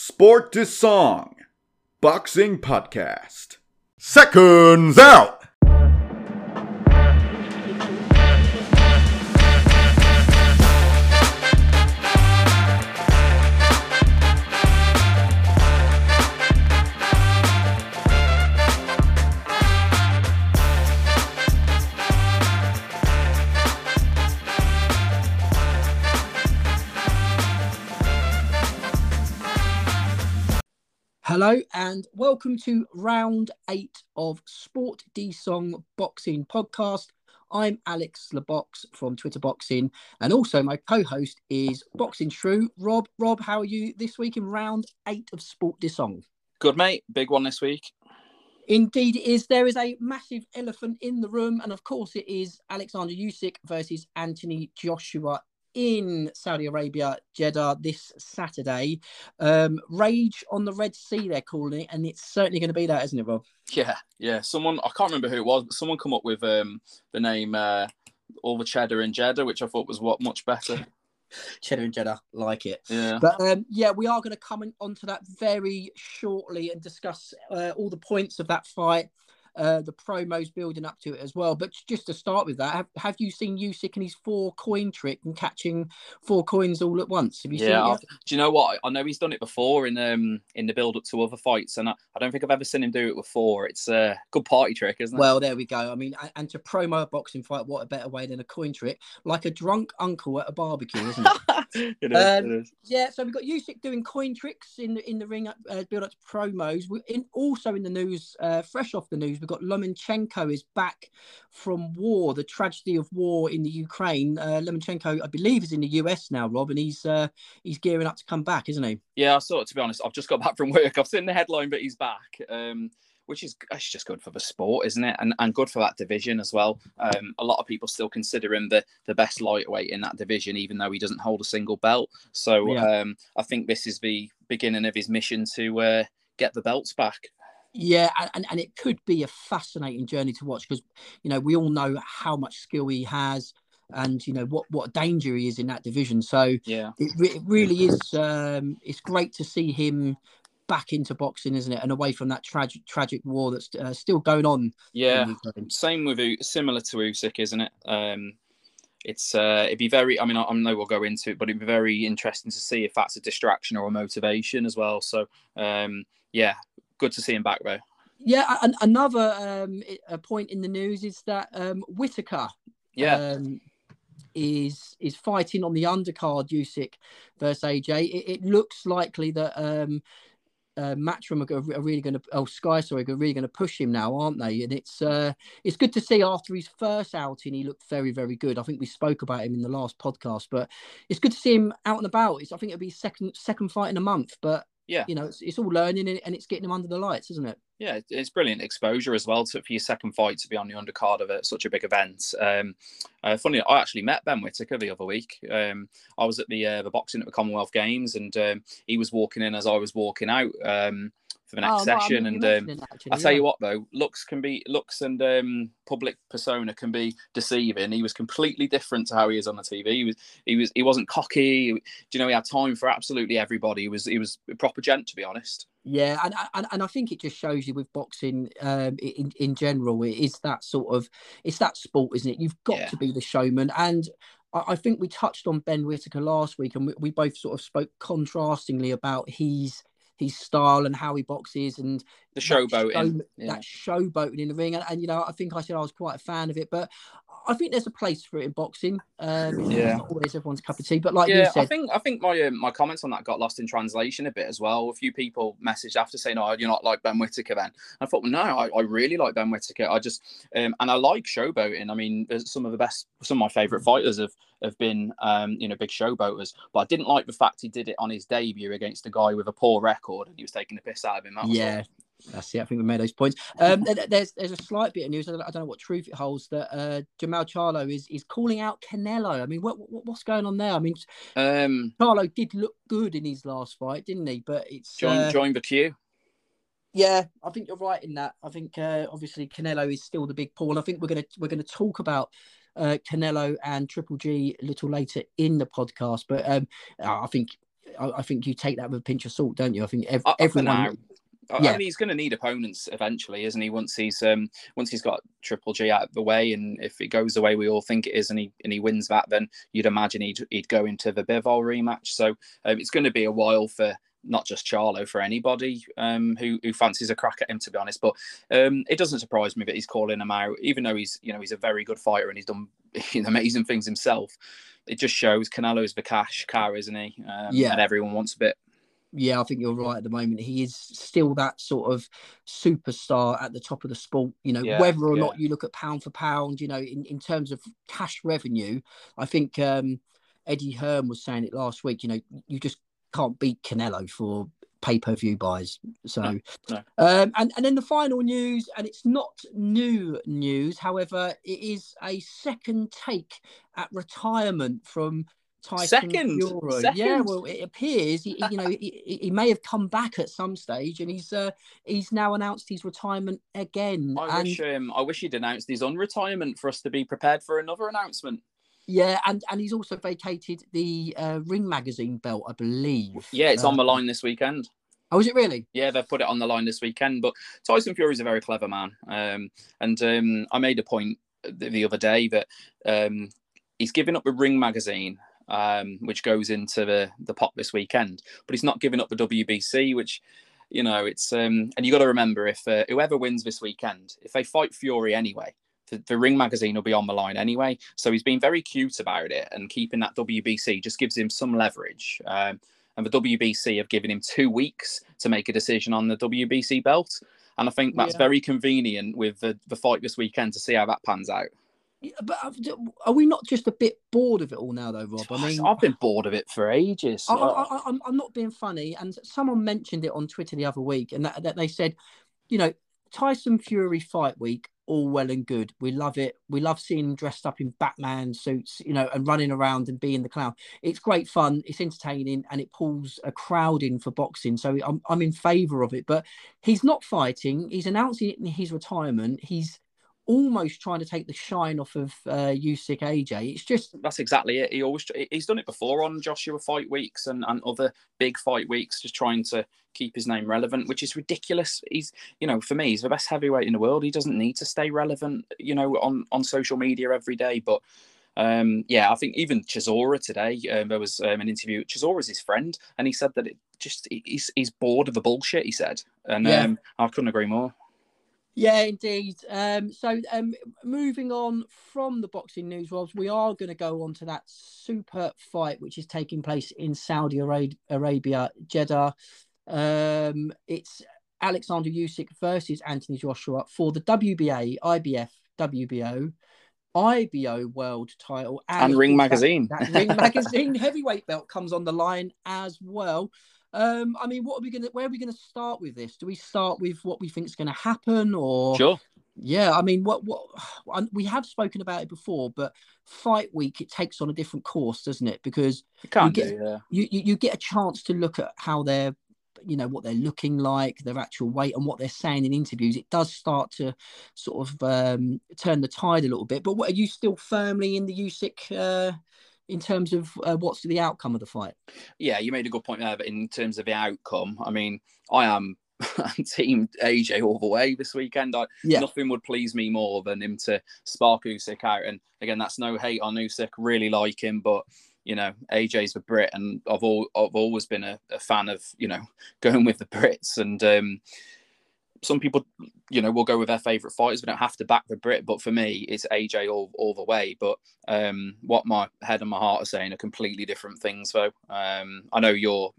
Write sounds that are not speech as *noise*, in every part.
Sport to Song Boxing Podcast. Seconds out! Hello and welcome to round eight of Sport D Song Boxing Podcast. I'm Alex Labox from Twitter Boxing, and also my co-host is Boxing True. Rob, Rob, how are you this week in round eight of Sport D Song? Good, mate. Big one this week. Indeed, it is. There is a massive elephant in the room, and of course, it is Alexander Usyk versus Anthony Joshua in Saudi Arabia, Jeddah, this Saturday. Um, Rage on the Red Sea, they're calling it, and it's certainly going to be that, isn't it, Rob? Yeah, yeah. Someone I can't remember who it was, but someone come up with um, the name uh, All the Cheddar in Jeddah, which I thought was what much better. *laughs* Cheddar and Jeddah, like it. Yeah. But um, yeah, we are going to come on to that very shortly and discuss uh, all the points of that fight uh, the promos building up to it as well. But just to start with that, have, have you seen Usyk and his four coin trick and catching four coins all at once? Have you yeah, seen it? Do you know what? I know he's done it before in um in the build up to other fights, and I, I don't think I've ever seen him do it before. It's a good party trick, isn't it? Well, there we go. I mean, and to promo a boxing fight, what a better way than a coin trick, like a drunk uncle at a barbecue, isn't it? *laughs* it, is, um, it is. Yeah, so we've got Usyk doing coin tricks in the in the ring, uh, build up to promos. We in also in the news, uh, fresh off the news, we've got Lomachenko is back from war, the tragedy of war in the Ukraine. Uh, Lomachenko, I believe, is in the US now, Rob, and he's uh, he's gearing up to come back, isn't he? Yeah, I saw it. To be honest, I've just got back from work. I've seen the headline, but he's back. Um, which is it's just good for the sport, isn't it? And and good for that division as well. Um, a lot of people still consider him the the best lightweight in that division, even though he doesn't hold a single belt. So yeah. um, I think this is the beginning of his mission to uh, get the belts back. Yeah, and, and it could be a fascinating journey to watch because you know we all know how much skill he has and you know what what danger he is in that division. So yeah, it, it really is. Um, it's great to see him back into boxing, isn't it? And away from that tragic tragic war that's uh, still going on. Yeah, same with similar to Usyk, isn't it? Um, it's uh, it'd be very. I mean, I, I know we'll go into it, but it'd be very interesting to see if that's a distraction or a motivation as well. So um, yeah, good to see him back though. Yeah, and another um, a point in the news is that um, Whittaker, yeah, um, is is fighting on the undercard Usyk versus AJ. It, it looks likely that um, uh, Matchroom are, are really going to, oh Sky, sorry, are really going to push him now, aren't they? And it's uh, it's good to see after his first outing, he looked very, very good. I think we spoke about him in the last podcast, but it's good to see him out and about. It's, I think it'll be second second fight in a month, but yeah, you know, it's, it's all learning and it's getting them under the lights, isn't it? Yeah, it's brilliant exposure as well to, for your second fight to be on the undercard of it, such a big event. Um, uh, funny, I actually met Ben Whittaker the other week. Um, I was at the uh, the boxing at the Commonwealth Games, and um, he was walking in as I was walking out. Um, for the next oh, session. No, and um, I tell yeah. you what, though, looks can be looks and um, public persona can be deceiving. He was completely different to how he is on the TV. He was he was he wasn't cocky. Do you know he had time for absolutely everybody. He was he was a proper gent, to be honest. Yeah, and, and and I think it just shows you with boxing um, in in general, it is that sort of it's that sport, isn't it? You've got yeah. to be the showman, and I, think we touched on Ben Whittaker last week, and we, we both sort of spoke contrastingly about his his style and how he boxes and the showboating, show, yeah. that showboating in the ring. And, and, you know, I think I said I was quite a fan of it, but I think there's a place for it in boxing. Um, yeah, not always everyone's cup of tea, but like yeah, you said, I think I think my um, my comments on that got lost in translation a bit as well. A few people messaged after saying, "Oh, you're not like Ben Whittaker." Then I thought, well, no, I, I really like Ben Whittaker. I just um, and I like showboating. I mean, some of the best, some of my favorite fighters have have been um, you know big showboaters, but I didn't like the fact he did it on his debut against a guy with a poor record and he was taking the piss out of him. yeah, that's it. I think we made those points. Um, there's there's a slight bit of news. I don't, I don't know what truth it holds that uh, Jermall Charlo is is calling out Canelo. I mean, what, what what's going on there? I mean, um, Charlo did look good in his last fight, didn't he? But it's join uh, join the queue. Yeah, I think you're right in that. I think uh, obviously Canelo is still the big pull. I think we're gonna we're gonna talk about uh, Canelo and Triple G a little later in the podcast. But um, I think I, I, think you take that with a pinch of salt, don't you? I think ev- for everyone. I- Yeah. I mean, he's going to need opponents eventually, isn't he? Once he's um once he's got Triple G out of the way, and if it goes the way we all think it is, and he and he wins that, then you'd imagine he'd he'd go into the Bivol rematch. So um, it's going to be a while for not just Charlo, for anybody um who who fancies a crack at him, to be honest. But um it doesn't surprise me that he's calling him out, even though he's you know he's a very good fighter and he's done *laughs* amazing things himself. It just shows Canelo's the cash car, isn't he? Um, Yeah. and everyone wants a bit. Yeah, I think you're right at the moment. He is still that sort of superstar at the top of the sport. You know, Yeah, whether or yeah. not you look at pound for pound, you know, in, in terms of cash revenue, I think um, Eddie Hearn was saying it last week. You know, you just can't beat Canelo for pay per view buys. So, No, no. Um, and and then the final news, and it's not new news. However, it is a second take at retirement from Tyson Second? Fury. Second? Yeah, well, it appears he, you know he, he- may have come back at some stage, and he's uh, he's now announced his retirement again. I and wish um, I wish he'd announced his unretirement for us to be prepared for another announcement. yeah, and and he's also vacated the uh, Ring Magazine belt, I believe. Yeah, it's Uh, on the line this weekend. Oh, is it really? Yeah, they've put it on the line this weekend. But Tyson Fury's a very clever man, um, and um, I made a point the, the other day that um, he's giving up the Ring magazine, um, which goes into the the pot this weekend, but he's not giving up the WBC, which you know it's um, and you got to remember if uh, whoever wins this weekend, if they fight Fury anyway. The, the Ring magazine will be on the line anyway, so he's been very cute about it and keeping that WBC just gives him some leverage. Um, and the WBC have given him two weeks to make a decision on the WBC belt. And I think that's Yeah. very convenient with the, the fight this weekend to see how that pans out. Yeah, But are we not just a bit bored of it all now, though, Rob? I mean, I've been bored of it for ages. I, I, I, I'm, I'm not being funny, and someone mentioned it on Twitter the other week, and that, that they said, you know, Tyson Fury fight week, all well and good. We love it. We love seeing him dressed up in Batman suits, you know, and running around and being the clown. It's great fun. It's entertaining, and it pulls a crowd in for boxing. So I'm I'm in favour of it. But he's not fighting. He's announcing his retirement. He's almost trying to take the shine off of uh, Usyk AJ. It's just that's exactly it. He always he's done it before on Joshua fight weeks and, and other big fight weeks, just trying to keep his name relevant, which is ridiculous. He's you know for me he's the best heavyweight in the world. He doesn't need to stay relevant, you know, on on social media every day. But um, yeah, I think even Chisora today um, there was um, an interview. Chisora's his friend, and he said that it just he's he's bored of the bullshit. He said, and Yeah. um, I couldn't agree more. Yeah, indeed. Um, so, um, moving on from the boxing news, Robs, we are going to go on to that super fight which is taking place in Saudi Arabia, Jeddah. Um, it's Alexander Usyk versus Anthony Joshua for the WBA, IBF, WBO, IBO world title, And of Ring that- Magazine. That, Ring *laughs* Magazine heavyweight belt comes on the line as well. Um, I mean, what are we gonna? Where are we gonna start with this? Do we start with what we think is going to happen, or Sure. yeah, I mean, what what *sighs* and we have spoken about it before, but fight week it takes on a different course, doesn't it? Because You can't You do, yeah. you, you you get a chance to look at how they're, you know, what they're looking like, their actual weight, and what they're saying in interviews. It does start to sort of um, turn the tide a little bit. But what are you still firmly in the Usyk uh, in terms of uh, what's the outcome of the fight? yeah, you made a good point there. But in terms of the outcome, I mean, I am *laughs* team AJ all the way this weekend. I, Yeah. Nothing would please me more than him to spark Usyk out. And again, that's no hate on Usyk. Really like him, but you know, AJ's the Brit, and I've all I've always been a, a fan of you know *laughs* going with the Brits. And um, some people, you know, will go with their favourite fighters. We don't have to back the Brit, but for me, it's AJ all, all the way. But um, what my head and my heart are saying are completely different things, though. Um, I know you're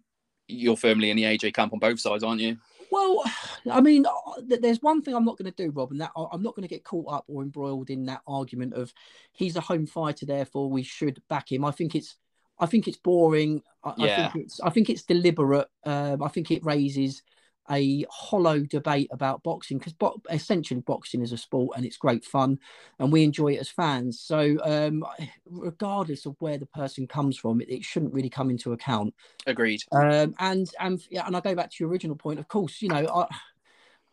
you're firmly in the AJ camp on both sides, aren't you? Well, I mean, uh, there's one thing I'm not going to do, Rob, and that I- I'm not going to get caught up or embroiled in that argument of he's a home fighter, therefore we should back him. I think it's, I think it's boring. I, I Yeah. think it's, I think it's deliberate. Um, I think it raises a hollow debate about boxing because bo- essentially boxing is a sport and it's great fun, and we enjoy it as fans. So, um, regardless of where the person comes from, it, it shouldn't really come into account. Agreed. Um, and and yeah, and I go back to your original point. Of course, you know, I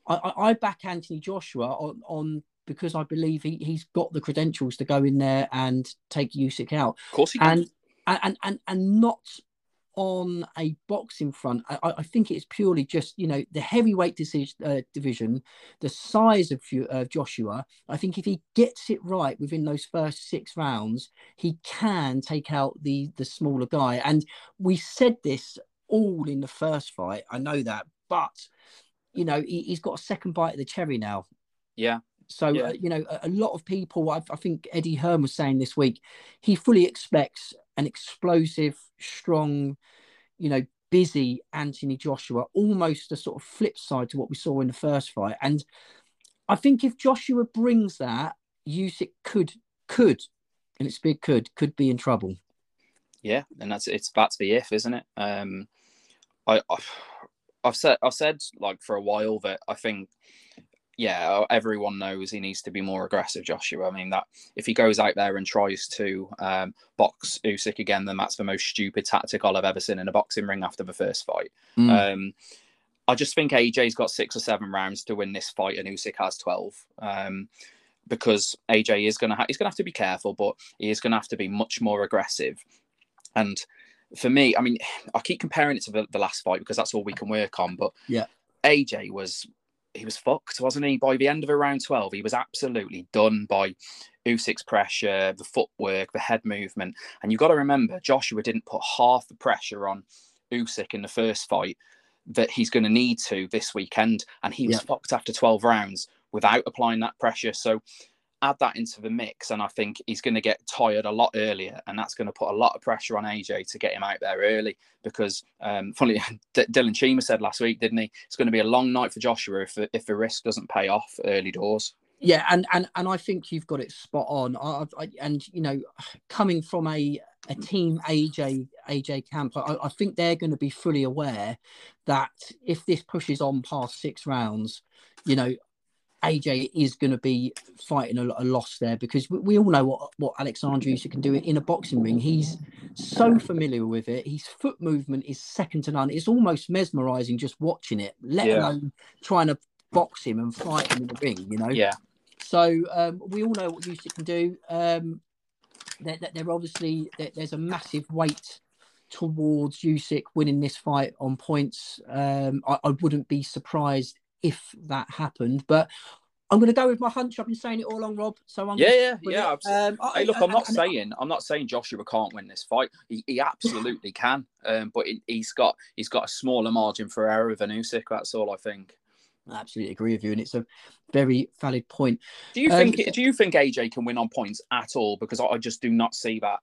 I, I back Anthony Joshua on, on because I believe he he's got the credentials to go in there and take Usyk out, Of course he can. and and and and not on a boxing front, I, I think it's purely just you know the heavyweight decision, uh, division, the size of uh, Joshua. I think if he gets it right within those first six rounds, he can take out the the smaller guy. And we said this all in the first fight. I know that, but you know he, has got a second bite of the cherry now. Yeah. So yeah. Uh, you know a, a, lot of people. I, I think Eddie Hearn was saying this week he fully expects an explosive, strong, you know, busy Anthony Joshua, almost a sort of flip side to what we saw in the first fight. And I think if Joshua brings that, Usyk could could, and it's big could could be in trouble. Yeah, and that's it's that's the if, isn't it? Um, I I've said I've said like for a while that I think yeah, everyone knows he needs to be more aggressive, Joshua. I mean, that if he goes out there and tries to um, box Usyk again, then that's the most stupid tactic I'll have ever seen in a boxing ring after the first fight. Mm. Um, I just think AJ's got six or seven rounds to win this fight, and Usyk has twelve. Um, because AJ is going to ha- he's going to have to be careful, but he is going to have to be much more aggressive. And for me, I mean, *sighs* I keep comparing it to the, the last fight because that's all we can work on. But yeah, AJ was he was fucked, wasn't he? By the end of around 12, he was absolutely done by Usyk's pressure, the footwork, the head movement. And you've got to remember, Joshua didn't put half the pressure on Usyk in the first fight that he's going to need to this weekend. And he was fucked after 12 rounds without applying that pressure. So add that into the mix, and I think he's going to get tired a lot earlier, and that's going to put a lot of pressure on AJ to get him out there early. Because, um, *laughs* funny, D- Dylan Chima said last week, didn't he? It's going to be a long night for Joshua if if the risk doesn't pay off early doors. Yeah, and and and I think you've got it spot on. I, I, and you know, coming from a a team AJ AJ camp, I, I think they're going to be fully aware that if this pushes on past six rounds, you know, AJ is going to be fighting a, a loss there because we, we, all know what what Alexander Usyk can do in a boxing ring. He's so familiar with it. His foot movement is second to none. It's almost mesmerizing just watching it, let yeah. alone trying to box him and fight him in the ring. You know. Yeah. So um, we all know what Usyk can do. Um, they're, they're obviously they're, there's a massive weight towards Usyk winning this fight on points. Um, I, I, wouldn't be surprised if that happened. But I'm going to go with my hunch. I've been saying it all along, Rob. So I'm yeah, yeah, yeah. Um, hey, look, I'm not saying I'm not saying Joshua can't win this fight. He, he absolutely can. Um, but he, has got he's got a smaller margin for error than Usyk. That's all I think. I absolutely agree with you, and it's a very valid point. Do you think? Um, do you think AJ can win on points at all? Because I just do not see that.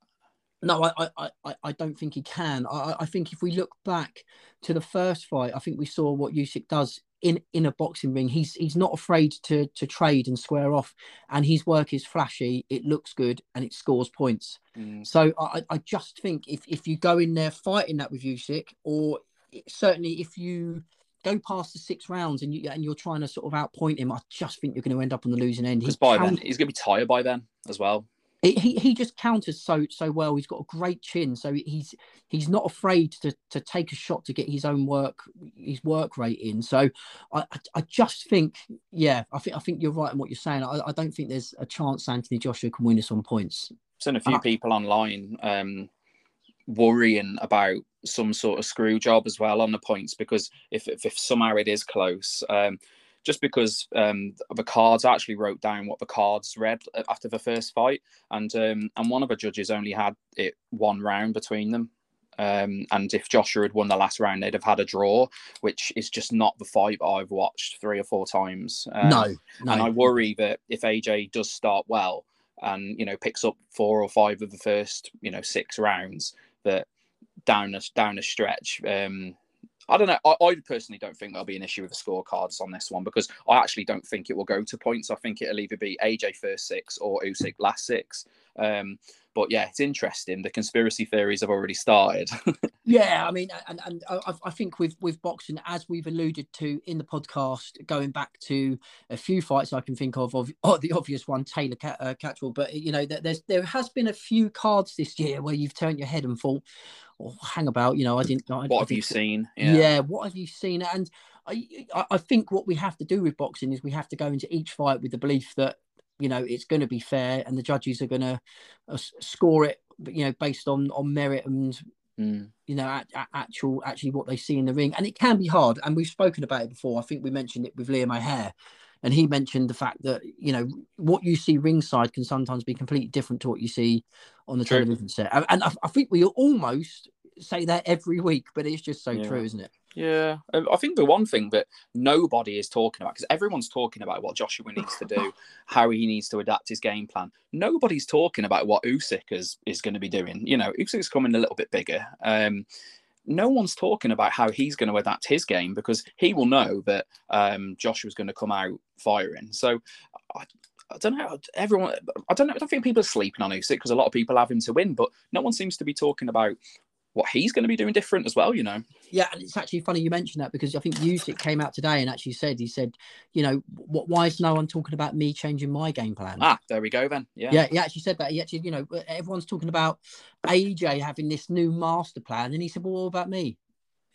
No, I, I, I, I don't think he can. I, I think if we look back to the first fight, I think we saw what Usyk does in in a boxing ring. He's he's not afraid to to trade and square off, and his work is flashy. It looks good and it scores points. Mm. So I I just think if if you go in there fighting that with Usyk, or certainly if you go past the six rounds and you and you're trying to sort of outpoint him, I just think you're going to end up on the losing end. Because by then he's going to be tired by then as well he he just counters so so well. He's got a great chin, so he's he's not afraid to to take a shot to get his own work his work rate in. So I I just think yeah, I think I think you're right in what you're saying. I, I don't think there's a chance Anthony Joshua can win this on points. I've Seen a few people online um, worrying about some sort of screw job as well on the points because if if, if somehow it is close. Um, just because um, the cards I actually wrote down what the cards read after the first fight, and um, and one of the judges only had it one round between them. Um, and if Joshua had won the last round, they'd have had a draw, which is just not the fight I've watched three or four times. Um, no, no, and I worry that if AJ does start well and you know picks up four or five of the first you know six rounds, that down a down a stretch, um, I don't know. I, I, personally don't think there'll be an issue with the scorecards on this one because I actually don't think it will go to points. I think it'll either be AJ first six or Usyk last six. Um, but yeah, it's interesting. The conspiracy theories have already started. *laughs* yeah, I mean, and, and I, I, think with with boxing, as we've alluded to in the podcast, going back to a few fights I can think of, of oh, the obvious one, Taylor uh, Catterall. But you know, there's there has been a few cards this year where you've turned your head and thought, oh, hang about, you know, I didn't. I, what I have you seen? Yeah. yeah, what have you seen? And I, I think what we have to do with boxing is we have to go into each fight with the belief that you know it's going to be fair and the judges are going to uh, score it you know based on on merit and Mm. you know, at, at actual actually what they see in the ring, and it can be hard. And we've spoken about it before. I think we mentioned it with Liam O'Hare, and he mentioned the fact that you know what you see ringside can sometimes be completely different to what you see on the True. television set. And, and I, I think we almost say that every week, but it's just so Yeah. true, isn't it? Yeah, I think the one thing that nobody is talking about because everyone's talking about what Joshua needs to do, *laughs* how he needs to adapt his game plan. Nobody's talking about what Usyk is is going to be doing. You know, Usyk's coming a little bit bigger. Um, no one's talking about how he's going to adapt his game because he will know that um, Joshua's going to come out firing. So. I, I don't know. Everyone, I don't know. I don't think people are sleeping on Usyk because a lot of people have him to win, but no one seems to be talking about what he's going to be doing different as well. You know. Yeah, and it's actually funny you mentioned that because I think Usyk came out today and actually said he said, you know, what? Why is no one talking about me changing my game plan? Ah, there we go then. Yeah. Yeah, he actually said that. He actually, you know, everyone's talking about AJ having this new master plan, and he said, "Well, what about me?"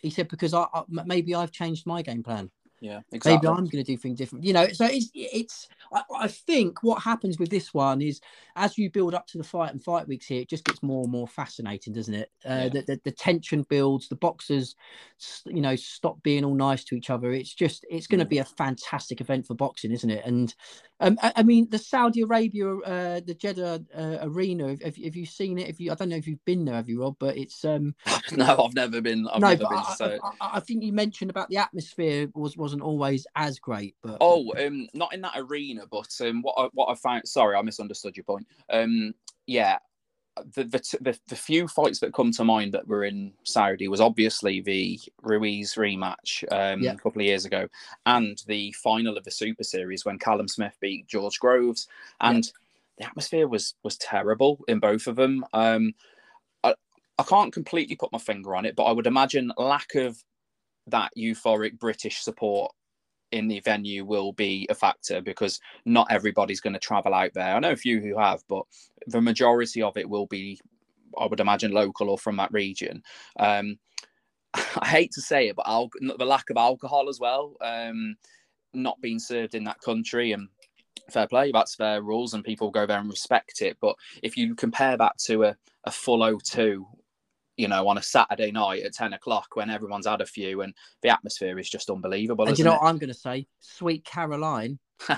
He said, "Because I, I maybe I've changed my game plan. Yeah, exactly. Maybe. I'm going to do things different." You know, so it's it's. I, I think what happens with this one is as you build up to the fight and fight weeks here, it just gets more and more fascinating, doesn't it? Uh, Yeah. the, the the tension builds, the boxers, you know, stop being all nice to each other. It's just it's going to Yeah. be a fantastic event for boxing, isn't it? And um, I, I mean, the Saudi Arabia, uh, the Jeddah uh, arena. Have, have you seen it? If you, I don't know if you've been there, have you, Rob? But it's um, *laughs* no, I've never been. I've no, never been I, to I. I, I think you mentioned about the atmosphere was wasn't always as great. But Oh, um, not in that arena, but um, what I, what I found. Sorry, I misunderstood your point. Um, yeah, the, the the the few fights that come to mind that were in Saudi was obviously the Ruiz rematch um, Yeah. a couple of years ago, and the final of the Super Series when Callum Smith beat George Groves, and the atmosphere was was terrible in both of them. Um, I I can't completely put my finger on it, but I would imagine lack of that euphoric British support in the venue will be a factor because not everybody's going to travel out there. I know a few who have, but the majority of it will be, I would imagine, local or from that region. Um, *laughs* I hate to say it, but al- the lack of alcohol as well, um, not being served in that country and fair play, that's their rules and people go there and respect it. But if you compare that to a, a full O2, you know, on a Saturday night at 10 o'clock when everyone's had a few and the atmosphere is just unbelievable. and you know it? what I'm going to say? Sweet Caroline. *laughs*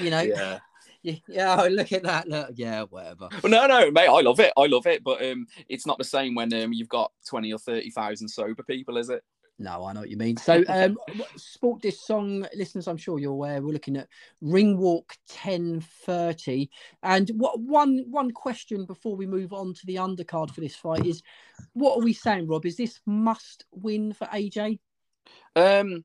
you know, yeah. *laughs* Yeah, yeah. oh, Look at that. Look, yeah, whatever. Well, no, no, mate, I love it. I love it, but um, it's not the same when um, you've got twenty or thirty thousand sober people, is it? No, I know what you mean. So, *laughs* um, sport this song, listeners. I'm sure you're aware. We're looking at Ring Walk 10:30. And what one one question before we move on to the undercard for this fight is, what are we saying, Rob? Is this must win for AJ? Um,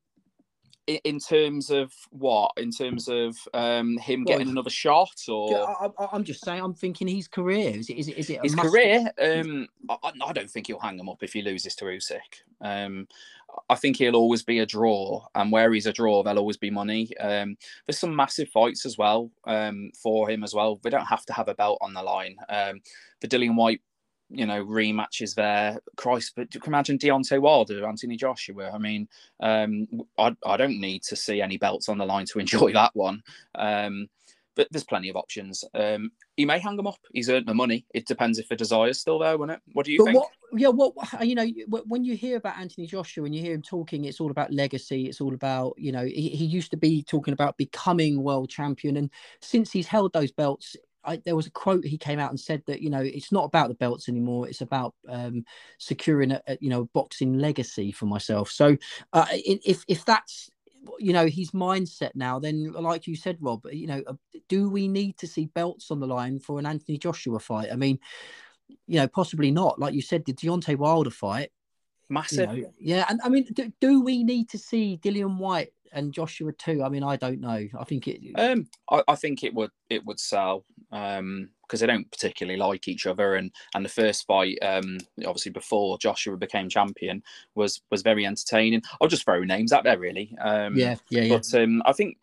in, in terms of what? In terms of um, him Well, getting another shot or? I, I'm just saying. I'm thinking his career. Is it? Is it? Is it? his must- career, um, I, I- I don't think he'll hang him up if he loses to Usyk. Um, I think he'll always be a draw, and where he's a draw, there'll always be money. Um, there's some massive fights as well um, for him as well. We don't have to have a belt on the line. Um, the Dillian Whyte, you know, rematches there. Christ, but you can imagine Deontay Wilder, Anthony Joshua. I mean, um, I, I don't need to see any belts on the line to *laughs* enjoy that one. Um, but there's plenty of options. Um, he may hang them up. He's earned the money. It depends if the desire's still there, won't it? What do you But think? what? Yeah, what? You know, when you hear about Anthony Joshua and you hear him talking, it's all about legacy. It's all about you know he, he used to be talking about becoming world champion, and since he's held those belts. I, there was a quote he came out and said that you know it's not about the belts anymore it's about um, securing a, a you know boxing legacy for myself so uh, if if that's you know his mindset now then like you said rob you know uh, do we need to see belts on the line for an anthony joshua fight? I mean you know possibly not. Like you said the Deontay wilder fight you Massive. know, yeah and i mean do, do we need to see dillian whyte and joshua too? I mean i don't know. I think it Um, I, I think it would it would sell. Um because they don't particularly like each other and and the first fight um obviously before Joshua became champion was was very entertaining. I'll just throw names out there really. Um, yeah yeah yeah But um, I think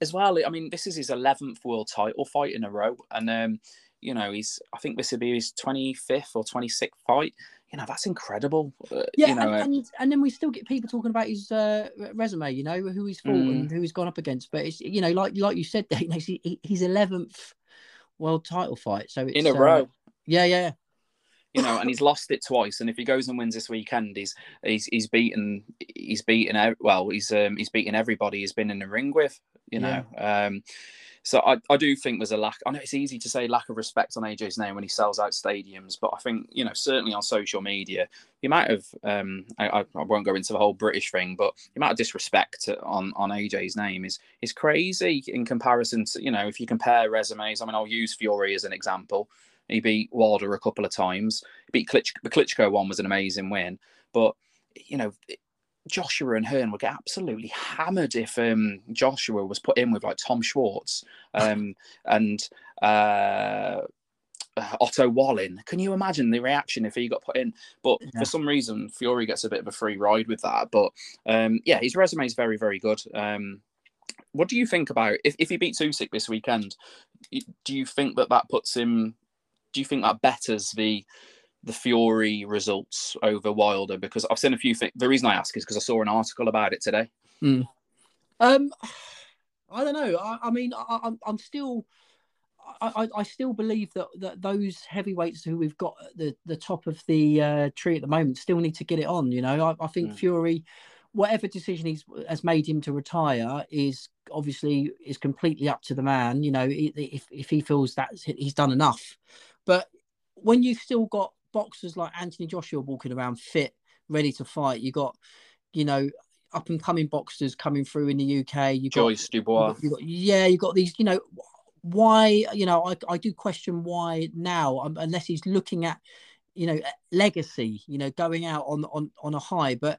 as well. I mean, this is his eleventh world title fight in a row, and um, you know he's. I think this would be his twenty fifth or twenty sixth fight. You know that's incredible. Uh, Yeah, you know, uh, and, and and then we still get people talking about his uh, resume. You know who he's fought and Mm. who he's gone up against. But it's you know like like you said, there, you know, he- his eleventh world title fight. So it's in a uh, row. Yeah, yeah. you know, and he's lost it twice. And if he goes and wins this weekend, he's he's he's beaten he's beaten well he's um he's beaten everybody he's been in the ring with, you know. Yeah. Um, so I, I do think there's a lack. I know it's easy to say lack of respect on AJ's name when he sells out stadiums, but I think you know certainly on social media, the amount of um, I, I won't go into the whole British thing, but the amount of disrespect on on AJ's name is is crazy in comparison to you know if you compare resumes. I mean, I'll use Fury as an example. He beat Wilder a couple of times. He beat Klitsch, the Klitschko one was an amazing win, but you know Joshua and Hearn would get absolutely hammered if um, Joshua was put in with like Tom Schwarz *laughs* um, and uh, Otto Wallin. Can you imagine the reaction if he got put in? But yeah. for some reason, Fury gets a bit of a free ride with that. But um, yeah, his resume is very, very good. Um, what do you think about if, if he beats Usyk this weekend? Do you think that that puts him? Do you think that betters the the Fury results over Wilder? Because I've seen a few things. The reason I ask is because I saw an article about it today. Mm. Um, I don't know. I, I mean, I, am still. I, I, still believe that, that those heavyweights who we've got at the, the top of the uh, tree at the moment still need to get it on. You know, I, I think mm. Fury, whatever decision he's has made him to retire is obviously is completely up to the man. You know, if if he feels that he's done enough, but when you've still got boxers like Anthony Joshua walking around fit, ready to fight. You got, you know, up and coming boxers coming through in the UK. You Joyce Dubois. You got, yeah, you got these. You know, why? You know, I I do question why now, um, unless he's looking at, you know, legacy. You know, going out on on on a high. But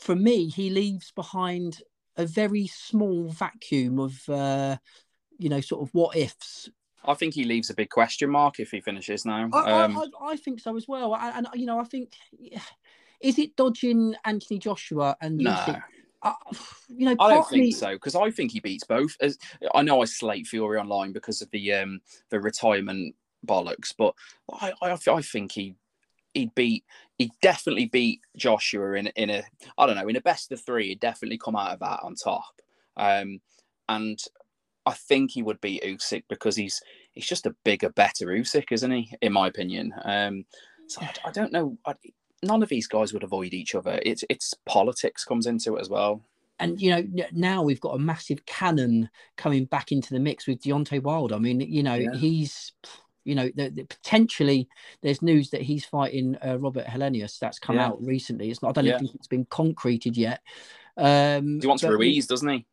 for me, he leaves behind a very small vacuum of. uh you know, sort of what ifs I think he leaves a big question mark if he finishes now. I, um, I, I, think so as well. And, you know, I think is it dodging Anthony Joshua and no. Uh, you know, I don't think so because I think he beats both. As I know, I slate Fury online because of the um the retirement bollocks, but I I, I think he he'd beat he'd definitely beat Joshua in in a I don't know in a best of three. He'd definitely come out of that on top. Um, and I think he would beat Usyk because he's he's just a bigger, better Usyk, isn't he? In my opinion. Um, so I, I don't know. I, none of these guys would avoid each other. It's it's politics comes into it as well. And you know now we've got a massive cannon coming back into the mix with Deontay Wilder. I mean, you know yeah. he's you know, the, the, potentially there's news that he's fighting uh, Robert Helenius. That's come yeah. out recently. It's not. I don't yeah. think it's been concreted yet. Um, he wants Ruiz, doesn't he?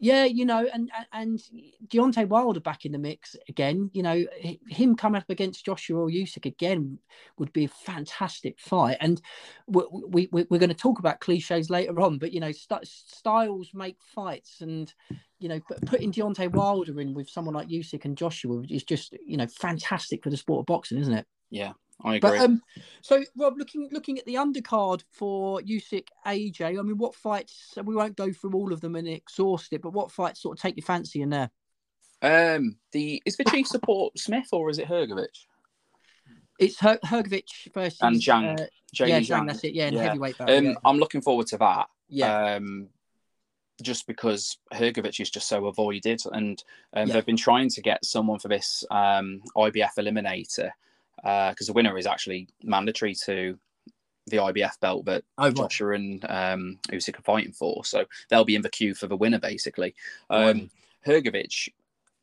Yeah, you know, and and Deontay Wilder back in the mix again. You know, him coming up against Joshua or Usyk again would be a fantastic fight. And we, we we're going to talk about cliches later on, but you know, st- styles make fights, and you know, putting Deontay Wilder in with someone like Usyk and Joshua is just you know fantastic for the sport of boxing, isn't it? Yeah, I agree. But um, so Rob, looking looking at the undercard for Usyk AJ, I mean, what fights? We won't go through all of them and exhaust it, but what fights sort of take your fancy in there? Um, the is the chief support Smith or is it Hrgovic? It's Her- Hrgovic versus and Zhang. Uh, yeah, Zhang, that's it. Yeah, yeah. heavyweight. Battle, um, yeah. I'm looking forward to that. Yeah. Um, just because Hrgovic is just so avoided, and um, yeah. they've been trying to get someone for this um, IBF eliminator because uh, the winner is actually mandatory to the IBF belt that oh, Joshua and um, Usyk are fighting for. So they'll be in the queue for the winner, basically. Um, Hrgovic,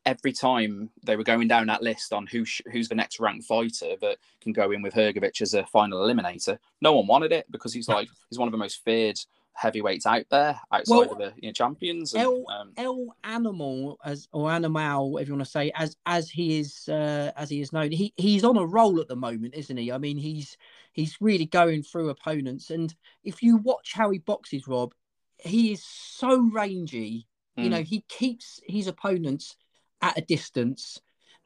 every time they were going down that list on who sh- who's the next ranked fighter that can go in with Hrgovic as a final eliminator, no one wanted it because he's like he's one of the most feared heavyweights out there outside well, of the you know, champions. And, El, um, El Animal as or Animal, whatever you want to say, as as he is uh, as he is known, he he's on a roll at the moment, isn't he? I mean, he's he's really going through opponents, and if you watch how he boxes, Rob, he is so rangy. Mm. You know, he keeps his opponents at a distance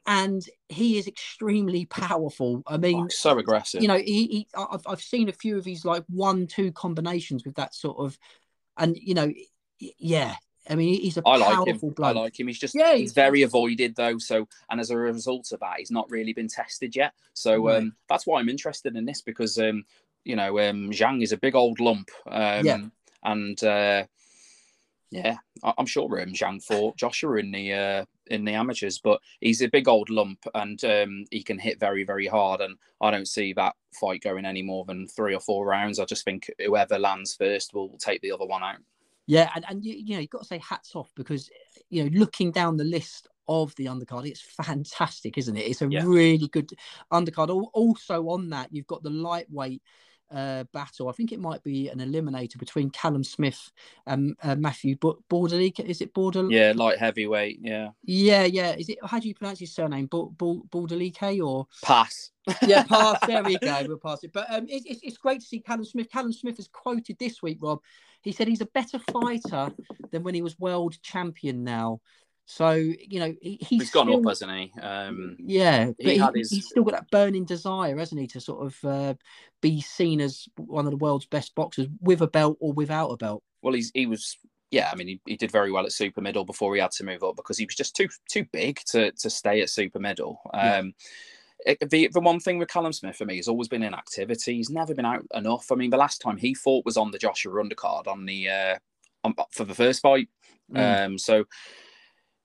and he is extremely powerful. I mean, oh, so aggressive. You know, he, he I've I've seen a few of his like one two combinations with that sort of, and you know, yeah. I mean, he's a I like him. Bloke. I like him. He's just yeah, he's, he's, very avoided though. So, and as a result of that, he's not really been tested yet. So right. um, that's why I'm interested in this because um, you know um, Zhang is a big old lump. Um, yeah. And uh, Yeah, I'm sure um, Zhang fought Joshua in the uh, in the amateurs, but he's a big old lump and um, he can hit very very hard. And I don't see that fight going any more than three or four rounds. I just think whoever lands first will, will take the other one out. Yeah, and, and you, you know, you've got to say hats off because, you know, looking down the list of the undercard, it's fantastic, isn't it? It's a Yeah. really good undercard. Also on that, you've got the lightweight uh, battle. I think it might be an eliminator between Callum Smith and uh, Matthew Borderly. Is it Border? Yeah, light heavyweight. Yeah, yeah, yeah. Is it? How do you pronounce his surname? Bo- Bo- Borderly or? pass. *laughs* yeah, pass. *laughs* There we go. We'll pass it. But um, it, it's it's great to see Callum Smith. Callum Smith has quoted this week, Rob. He said he's a better fighter than when he was world champion. Now, so you know he, he's, He's gone still, up, hasn't he? Um, Yeah, but he he, his- he's still got that burning desire, hasn't he, to sort of uh, be seen as one of the world's best boxers with a belt or without a belt. well, he's he was. Yeah, I mean, he, he did very well at super middle before he had to move up because he was just too too big to to stay at super middle. Yeah. Um, it- the the one thing with Callum Smith for me has always been inactivity. He's never been out enough. I mean, the last time he fought was on the Joshua undercard on the uh, on, for the first fight. Mm. Um, so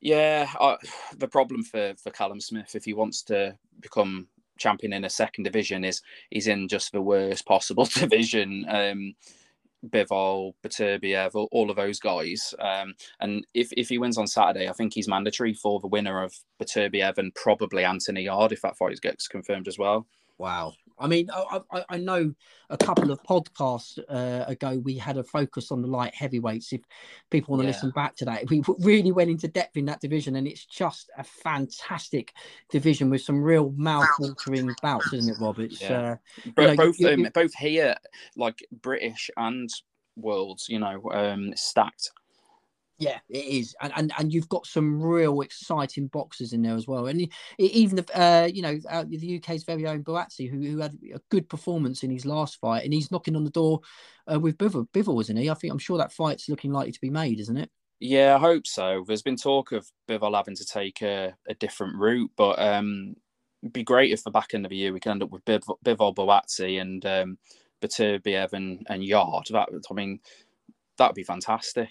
yeah, I, the problem for for Callum Smith if he wants to become champion in a second division is he's in just the worst possible *laughs* division. Um, Bivol, Beterbiev, all, of those guys. Um, and if, if he wins on Saturday, I think he's mandatory for the winner of Beterbiev and probably Anthony Yarde if that fight gets confirmed as well. Wow. I mean, I, I, I know a couple of podcasts uh, ago we had a focus on the light heavyweights. If people want to Yeah. listen back to that, we really went into depth in that division, and it's just a fantastic division with some real mouth-watering bouts, isn't it, Rob? It's Yeah. uh, But know, both you- um, you- both here, like British and worlds, you know, um, stacked. Yeah, it is, and and, and you've got some real exciting boxers in there as well, and even the uh, you know uh, the UK's very own Buatsi, who who had a good performance in his last fight, and he's knocking on the door uh, with Bivol, Bivol, isn't he? I think I'm sure that fight's looking likely to be made, isn't it? Yeah, I hope so. There's been talk of Bivol having to take a, a different route, but um, it'd be great if the back end of the year we can end up with Biv- Bivol Buatsi and um, Beterbiev and, and Yarde. That I mean, that'd be fantastic.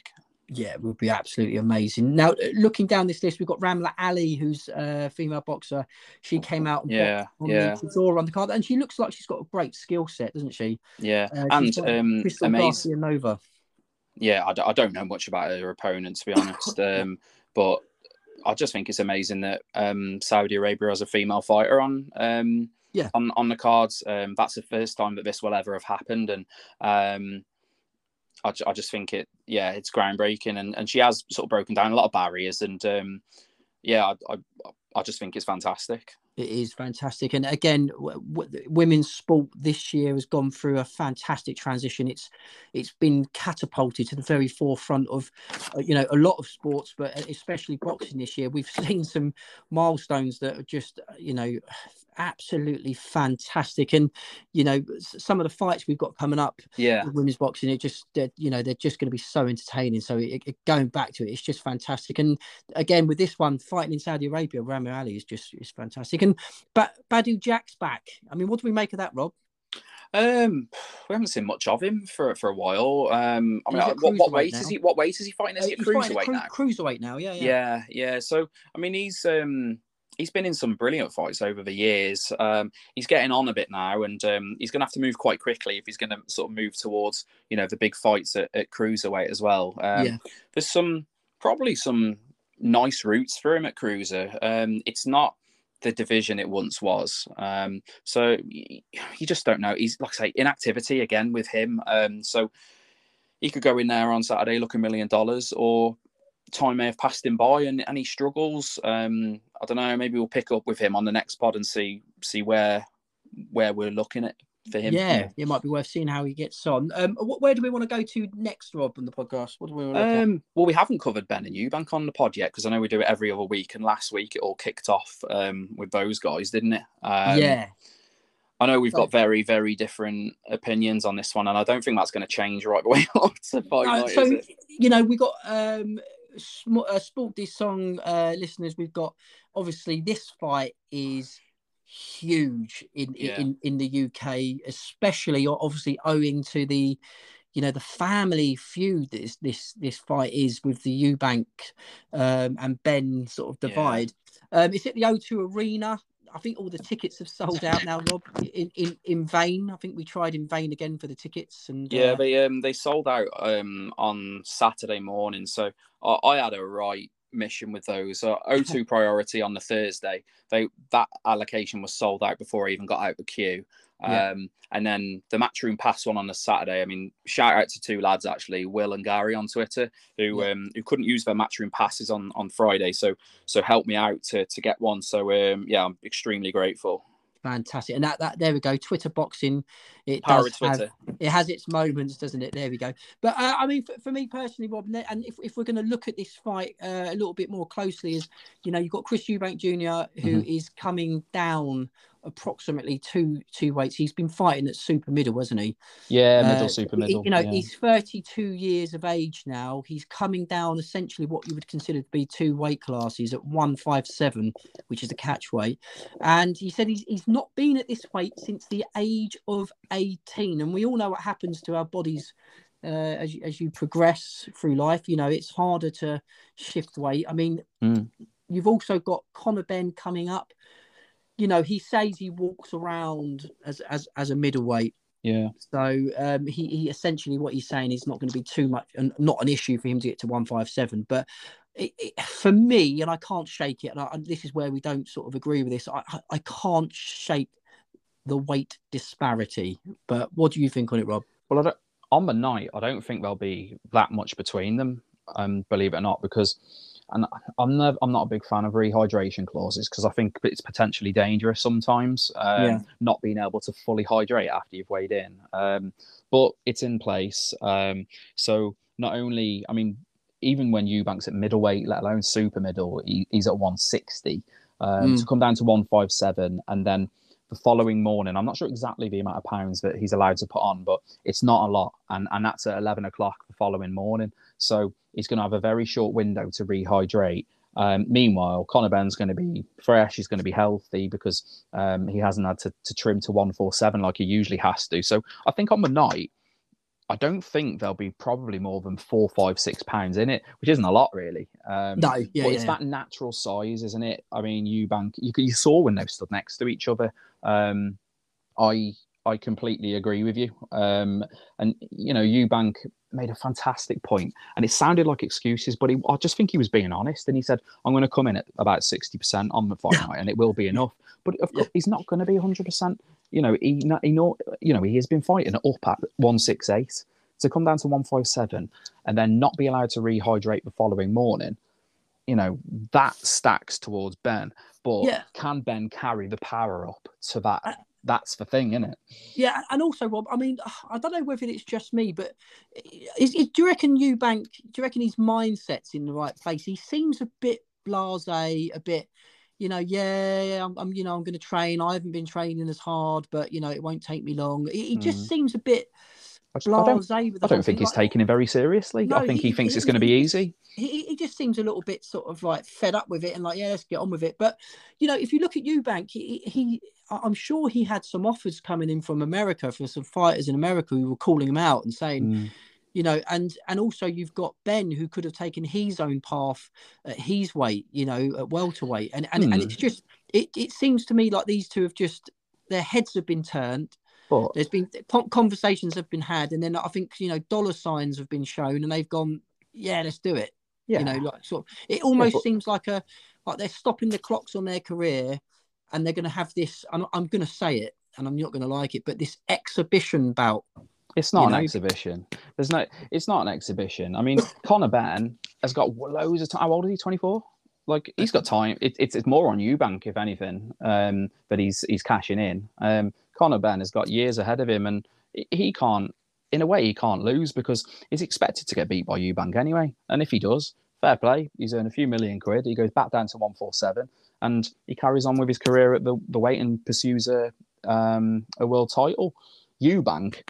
Yeah, it would be absolutely amazing. Now, uh, looking down this list, we've got Ramla Ali, who's a female boxer. She came out and Yeah, on yeah. the Chisora on the card, and she looks like she's got a great skill set, doesn't she? Yeah, Uh, and um, amazing. Nova. Yeah, I, d- I don't know much about her opponent to be honest, *laughs* um, but I just think it's amazing that um, Saudi Arabia has a female fighter on. Um, Yeah. on on the cards. Um, that's the first time that this will ever have happened, and um, I, I just think it, yeah, it's groundbreaking, and, and she has sort of broken down a lot of barriers, and um, yeah, I, I I just think it's fantastic. It is fantastic, and again, w- w- women's sport this year has gone through a fantastic transition. It's it's been catapulted to the very forefront of, uh, you know, a lot of sports, but especially boxing this year. We've *laughs* seen some milestones that are just, uh, you know, absolutely fantastic. And you know, some of the fights we've got coming up Yeah, women's boxing, it just, they're, you know, they're just going to be so entertaining. So it, it- going back to it, it's just fantastic. And again, with this one fighting in Saudi Arabia, Rami Ali is just is fantastic. And but Badou Jack's back. I mean, what do we make of that, Rob? um, we haven't seen much of him for for a while. Um, I mean, uh, what, what weight now. is he? What weight is he fighting? Is he Uh, at cruiserweight cru- now? Cruiserweight now, yeah, yeah. Yeah, yeah. So I mean, he's um he's been in some brilliant fights over the years. Um, he's getting on a bit now, and um, he's going to have to move quite quickly if he's going to sort of move towards you know the big fights at, at cruiserweight as well. Um, Yeah. There's some probably some nice routes for him at cruiser. Um, it's not the division it once was. Um, so you just don't know. He's like I say, inactivity again with him. Um, so he could go in there on Saturday, look a million dollars, or time may have passed him by and, and he struggles. Um, I don't know. Maybe we'll pick up with him on the next pod and see see where where we're looking at for him. Yeah, it might be worth seeing how he gets on. Um, wh- where do we want to go to next, Rob, on the podcast? What do we want to? Um, well, we haven't covered Benn and Eubank on the pod yet because I know we do it every other week. And last week it all kicked off um, with those guys, didn't it? Um, yeah, I know we've So- got very, very different opinions on this one, and I don't think that's going to change right away. *laughs* No, so you know we got um uh, sport this song uh listeners we've got obviously this fight is huge in Yeah. in in the UK especially obviously owing to the you know the family feud this this this fight is with the Eubank um, and Benn sort of divide. Yeah. Um, it's at the O2 Arena. I think all the tickets have sold out now, Rob. In, in in vain. I think we tried in vain again for the tickets, and yeah, uh... they um they sold out um on Saturday morning. So I, I had a right mission with those. Uh, *laughs* O2 priority on the Thursday. They that allocation was sold out before I even got out of the queue. Yeah. Um, and then the matchroom pass one on a Saturday. I mean, shout out to two lads actually, Will and Gary on Twitter, who yeah. um, who couldn't use their matchroom passes on on Friday, so so help me out to to get one. So um, yeah, I'm extremely grateful. Fantastic, and that that there we go. Twitter boxing, it Power does. Have, it has its moments, doesn't it? There we go. But uh, I mean, for, for, me personally, Rob, and if, if we're going to look at this fight uh, a little bit more closely, is you know you've got Chris Eubank Jr. who mm-hmm. is coming down approximately two two weights. He's been fighting at super middle, hasn't he? Yeah, middle, uh, super middle. You know, yeah. he's 32 years of age now. He's coming down essentially what you would consider to be two weight classes at 157, which is a catch weight. And he said he's, he's not been at this weight since the age of 18. And we all know what happens to our bodies uh, as you, as you progress through life. You know, it's harder to shift weight. I mean, mm. you've also got Conor Benn coming up you know, he says he walks around as as as a middleweight. Yeah. So um, he, he essentially what he's saying is not going to be too much and not an issue for him to get to one five seven. But it, it, for me, and I can't shake it, and, I, and, this is where we don't sort of agree with this. I I can't shake the weight disparity. But what do you think on it, Rob? Well, on the night, I don't think there'll be that much between them. Um, believe it or not, because and I'm never, I'm not a big fan of rehydration clauses because I think it's potentially dangerous sometimes. Um, yeah. Not being able to fully hydrate after you've weighed in, um, but it's in place. Um, so not only, I mean, even when Eubank's at middleweight, let alone super middle, he, he's at 160. Mm. To come down to 157 and then the following morning. I'm not sure exactly the amount of pounds that he's allowed to put on, but it's not a lot. And, and that's at 11 o'clock the following morning. So he's going to have a very short window to rehydrate. Um, meanwhile, Conor Benn's going to be fresh. He's going to be healthy because um, he hasn't had to, to trim to 147 like he usually has to. So I think on the night, I don't think there'll be probably more than four, five, six pounds in it, which isn't a lot really. Um, no, yeah, but yeah, it's yeah. that natural size, isn't it? I mean, Eubank, you, you saw when they stood next to each other. Um, I I completely agree with you. Um, and you know, Eubank made a fantastic point, and it sounded like excuses, but he, I just think he was being honest. And he said, "I'm going to come in at about sixty percent on the fight *laughs* night, and it will be enough." But of course, he's not going to be hundred percent. You know, he, he know, you know, he has been fighting up at one six eight to come down to one five seven, and then not be allowed to rehydrate the following morning. You know, that stacks towards Benn. But yeah. can Benn carry the power up to that? Uh, that's the thing, isn't it? Yeah, and also Rob, I mean, I don't know whether it's just me, but is, is, do you reckon Eubank? Do you reckon his mindset's in the right place? He seems a bit blasé, a bit, you know, yeah, I'm, I'm you know, I'm going to train. I haven't been training as hard, but you know, it won't take me long. He, he just mm. seems a bit I, just, I don't, I don't think he's like, taking it very seriously. No, I think he, he thinks he, it's going to be easy. He, he just seems a little bit sort of like fed up with it and like, yeah, let's get on with it. But you know, if you look at Eubank, he, he I'm sure he had some offers coming in from America for some fighters in America who were calling him out and saying, mm. You know, and and also you've got Benn who could have taken his own path at his weight, you know, at welterweight, and and, mm. and it's hmm. just it it seems to me like these two have just their heads have been turned but there's been conversations have been had, and then I think you know dollar signs have been shown, and they've gone, yeah, let's do it. Yeah. You know, like sort of, it almost yeah, but... seems like a like they're stopping the clocks on their career, and they're going to have this. I'm, I'm going to say it, and I'm not going to like it, but this exhibition bout. It's not an know? exhibition. There's no. It's not an exhibition. I mean, *coughs* Conor Benn has got loads of time. How old is he? Twenty four like he's got time. It, it's it's more on Eubank if anything, um, but he's he's cashing in. Um, Conor Benn has got years ahead of him, and he can't. In a way, he can't lose because he's expected to get beat by Eubank anyway. And if he does, fair play. He's earned a few million quid. He goes back down to one four seven, and he carries on with his career at the, the weight and pursues a um, a world title. Eubank,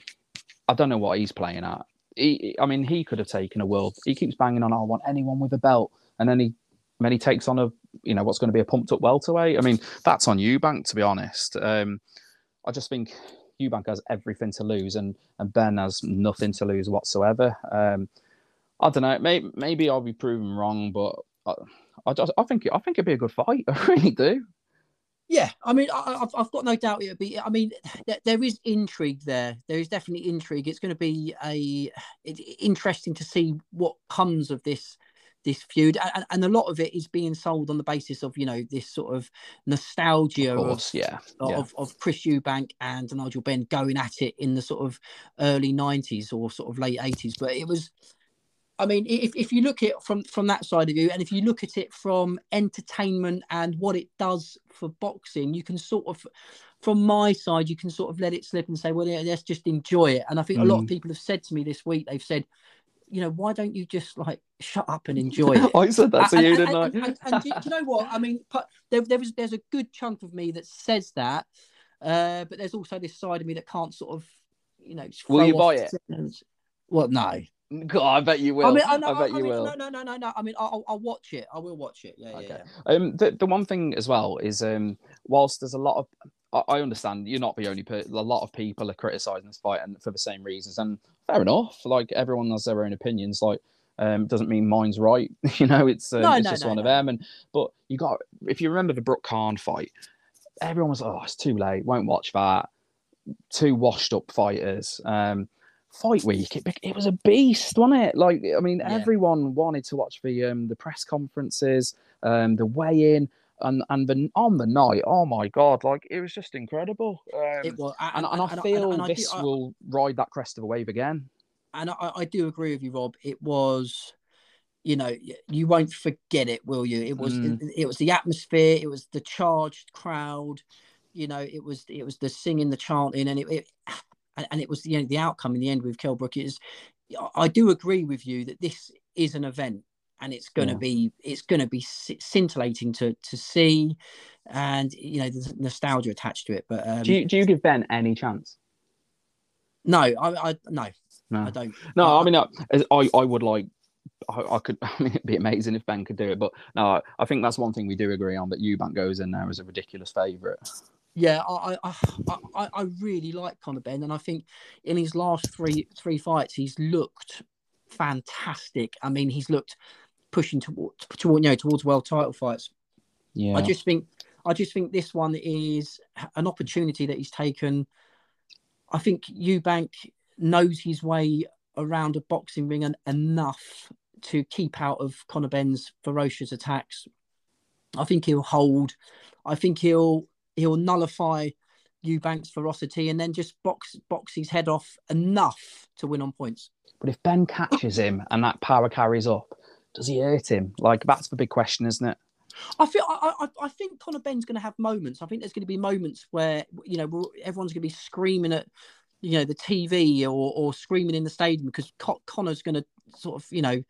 I don't know what he's playing at. He, I mean, he could have taken a world. He keeps banging on. I want anyone with a belt, and then he then he takes on a you know what's going to be a pumped up welterweight. I mean, that's on Eubank to be honest. Um, I just think Eubank has everything to lose, and and Benn has nothing to lose whatsoever. Um, I don't know. Maybe maybe I'll be proven wrong, but I, I, just, I think I think it'd be a good fight. *laughs* I really do. Yeah, I mean, I, have I've got no doubt it'll be. I mean, there, there is intrigue there. There is definitely intrigue. It's going to be a interesting to see what comes of this this feud, and, and, a lot of it is being sold on the basis of you know this sort of nostalgia of, course, of yeah, of, yeah. of Chris Eubank and Nigel Benn going at it in the sort of early '90s or sort of late '80s. But it was, I mean, if, if you look at it from from that side of you, and if you look at it from entertainment and what it does for boxing, you can sort of from my side, you can sort of let it slip and say, well, yeah, let's just enjoy it. And I think mm. a lot of mm. people have said to me this week, they've said, you know, why don't you just like shut up and enjoy it? *laughs* I said that to and, you, and, didn't and, I? And, and, do, you know what? I mean, there, there was there's a good chunk of me that says that, uh, but there's also this side of me that can't sort of, you know, will you buy it? Well, no. *laughs* God, I bet you will. I, mean, I, know, I bet I you mean, will. No, no, no, no, no. I mean, I'll, I'll watch it. I will watch it. Yeah, okay. yeah. yeah. Um, the the one thing as well is um, whilst there's a lot of I understand you're not the only person. A lot of people are criticizing this fight and for the same reasons, and fair enough. Like everyone has their own opinions. Like um, doesn't mean mine's right. *laughs* you know, it's um, no, it's no, just no, one of them. And but you got if you remember the Brook Khan fight, everyone was oh it's too late, won't watch that. Two washed up fighters. Um, fight week, it, it was a beast, wasn't it? Like I mean, yeah. everyone wanted to watch the um, the press conferences, um, the weigh in and and the on the night, oh my god, like it was just incredible. Um, it was, and, and, and, I feel and, this I, will ride that crest of a wave again. And I, I do agree with you, Rob. It was, you know, you won't forget it, will you? It was, mm. it, it was the atmosphere, it was the charged crowd, you know, it was, it was the singing, the chanting, and it, it and it was you know the outcome in the end with Kell Brook is. I do agree with you that this is an event and it's going to yeah. be it's going to be scintillating to to see and you know there's nostalgia attached to it but um, do you do you give Benn any chance no i i no no i don't no i, I mean I, I i would like I, I, could *laughs* I mean it'd be amazing if Benn could do it, but no, I think that's one thing we do agree on that Eubank goes in there as a ridiculous favourite. Yeah, I, I I I really like Conor Benn, and I think in his last three three fights he's looked fantastic. I mean, he's looked pushing towards toward you know towards world title fights. Yeah, I just think I just think this one is an opportunity that he's taken. I think Eubank knows his way around a boxing ring and enough to keep out of Conor Benn's ferocious attacks. I think he'll hold. I think he'll he'll nullify Eubank's ferocity and then just box box his head off enough to win on points. But if Benn catches him and that power carries up, does he hurt him? Like that's the big question, isn't it? I feel I, I, I think Conor Benn's going to have moments. I think there's going to be moments where you know everyone's going to be screaming at you know the TV or or screaming in the stadium because Conor's going to sort of you know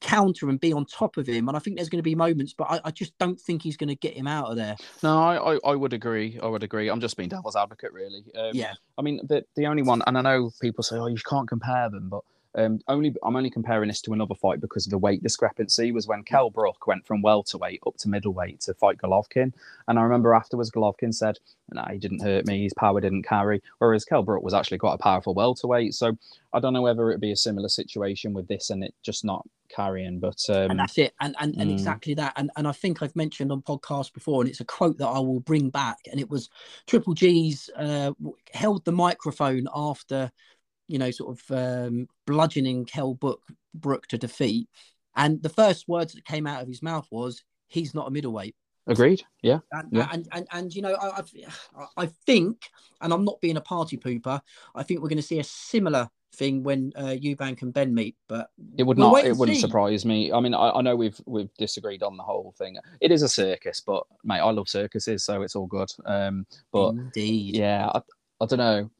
counter and be on top of him. And I think there's going to be moments, but I, I just don't think he's going to get him out of there. No, I, I, I, would agree. I would agree. I'm just being devil's advocate, really. Um, yeah. I mean, the the only one, and I know people say, oh, you can't compare them, but um, only I'm only comparing this to another fight because of the weight discrepancy. Was when Kell Brook went from welterweight up to middleweight to fight Golovkin, and I remember afterwards Golovkin said, "No, he didn't hurt me. His power didn't carry." Whereas Kell Brook was actually quite a powerful welterweight. So I don't know whether it'd be a similar situation with this and it just not carrying. But um, and that's it, and and, and mm. exactly that. And and I think I've mentioned on podcast before, and it's a quote that I will bring back, and it was Triple G's uh, held the microphone after you know, sort of um, bludgeoning Kell Brook, Brook to defeat. And the first words that came out of his mouth was, "He's not a middleweight." Agreed. Yeah. And, yeah. and, and, and, you know, I, I think, and I'm not being a party pooper, I think we're going to see a similar thing when uh, Eubank and Benn meet. But it would we'll not. It wouldn't see. surprise me. I mean, I, I, know we've we've disagreed on the whole thing. It is a circus, but mate, I love circuses, so it's all good. Um, but indeed, yeah, I, I don't know.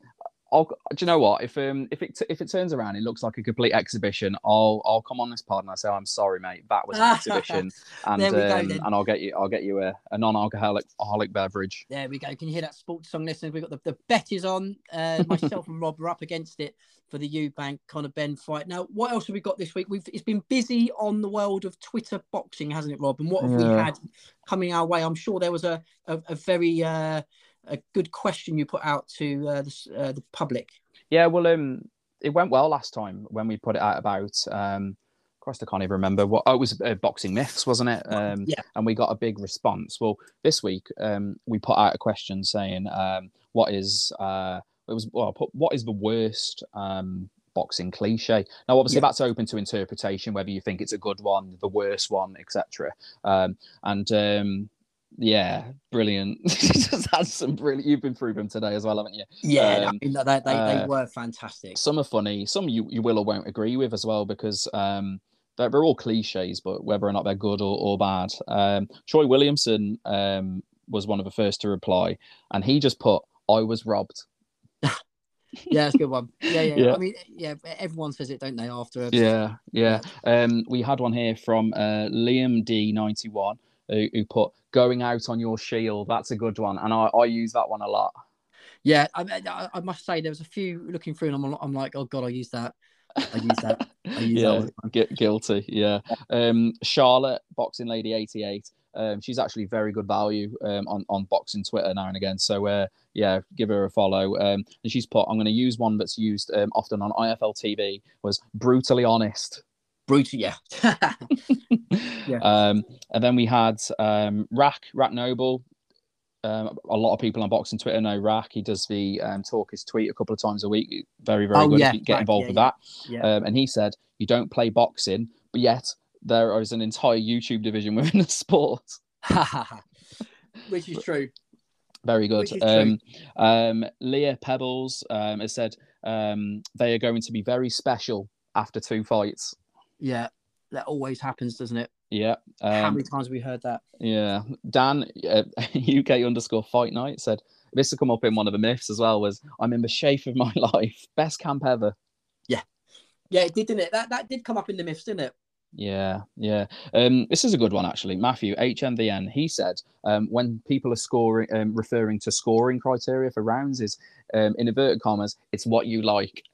I'll, do you know what? If um if it if it turns around, it looks like a complete exhibition. I'll I'll come on this pod and I say I'm sorry, mate. That was an *laughs* exhibition, and um, and I'll get you I'll get you a, a non-alcoholic alcoholic beverage. There we go. Can you hear that sports song, listeners? We've got the, the bet is on. Uh, myself and Rob are up against it for the Eubank Conor Benn fight. Now, what else have we got this week? We've it's been busy on the world of Twitter boxing, hasn't it, Rob? And what have yeah. we had coming our way? I'm sure there was a a, a very uh, a good question you put out to uh, the, uh, the public. Yeah, well, um, it went well last time when we put it out about. Um, Christ, I can't even remember what. Oh, it was uh, boxing myths, wasn't it? Um, Yeah. And we got a big response. Well, this week um, we put out a question saying, um, "What is uh, it was well, put, what is the worst um, boxing cliche?" Now, obviously, Yeah. that's open to interpretation, whether you think it's a good one, the worst one, etc. Um, and um, yeah, brilliant. *laughs* Had some brilliant. You've been through them today as well, haven't you? Yeah, Um, I mean, they, they, they uh, were fantastic. some are funny some you, you will or won't agree with as well because um they're, they're all cliches but whether or not they're good or, or bad um troy williamson um was one of the first to reply and he just put i was robbed *laughs* Yeah, that's a good one. *laughs* Yeah, yeah, Yeah. I mean, yeah, everyone says it, don't they? After a, yeah yeah um we had one here from uh liam d91 who, who put going out on your shield that's a good one and i i use that one a lot yeah. I, I, must say, there was a few looking through, and I'm, I'm like, oh god, I use that. I use that. I use yeah, time. gu- guilty. Yeah. Um, Charlotte, Boxing Lady 88. Um, she's actually very good value um, on, on boxing Twitter now and again. So, uh, yeah, give her a follow. Um, and she's put, I'm going to use one that's used um, often on IFL TV, was brutally honest. Brutal, yeah. *laughs* Yeah. Um, and then we had um, Rack, Rack Noble. Um, a lot of people on boxing Twitter know Rack. He does the um, talk his tweet a couple of times a week. Very, very Oh, good. yeah, get Rack, involved yeah, with that. yeah. Um, and he said, "You don't play boxing, but yet there is an entire YouTube division within *laughs* the sport." *laughs* Which is true. Very good. Um, um, Leah Pebbles um, has said um, they are going to be very special after two fights. Yeah, that always happens, doesn't it? Yeah. How Um, many times have we heard that? yeah. Dan uh, *laughs* UK underscore fight night said this will come up in one of the myths as well. Was I'm in the shape of my *laughs* life, best camp ever. Yeah, Yeah, it did, didn't it? That that did come up in the myths, didn't it? Yeah, yeah. Um, this is a good one actually. Matthew HMVN. He said um, when people are scoring, um, referring to scoring criteria for rounds, is um, in inverted commas, it's what you like.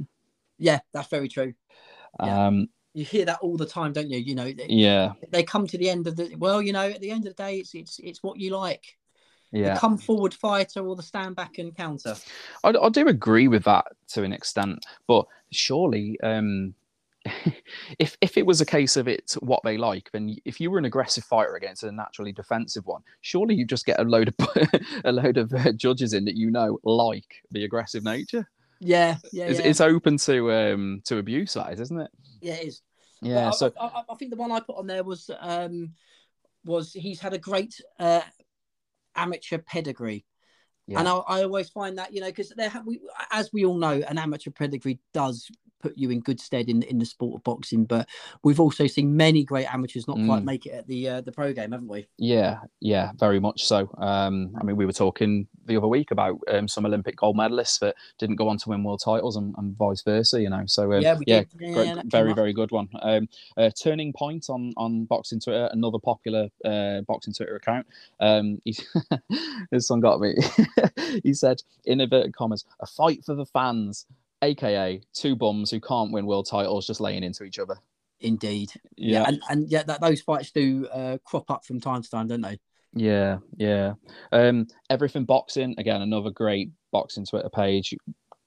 Yeah, that's very true. Yeah. Um, You hear that all the time, don't you? You know, they, yeah, they come to the end of the well, you know, at the end of the day, it's it's it's what you like. yeah. The come forward fighter or the stand back and counter. I, I do agree with that to an extent, but surely, um, *laughs* if if it was a case of it's what they like, then if you were an aggressive fighter against a naturally defensive one, surely you just get a load of *laughs* a load of uh, judges in that you know like the aggressive nature. Yeah, yeah, It's, yeah. it's open to um to abuse, that is, isn't it? yeah, it is. Yeah. I, So I, I, I think the one I put on there was um was he's had a great uh amateur pedigree. Yeah. And I, I always find that you know because there ha- we, as we all know, an amateur pedigree does put you in good stead in in the sport of boxing. But we've also seen many great amateurs not quite Mm. make it at the uh, the pro game, haven't we? yeah, yeah, very much so. Um, I mean, we were talking the other week about um, some Olympic gold medalists that didn't go on to win world titles and, and vice versa. You know, so um, yeah, we yeah. Great, yeah, very very good one. Um, uh, Turning Point on on boxing Twitter, another popular uh, boxing Twitter account. Um, *laughs* this one got me. *laughs* he said, in inverted commas, a fight for the fans, aka two bums who can't win world titles just laying into each other. Indeed. Yeah, and and yeah, that those fights do uh, crop up from time to time, don't they? yeah, yeah. Um, everything boxing again, another great boxing Twitter page.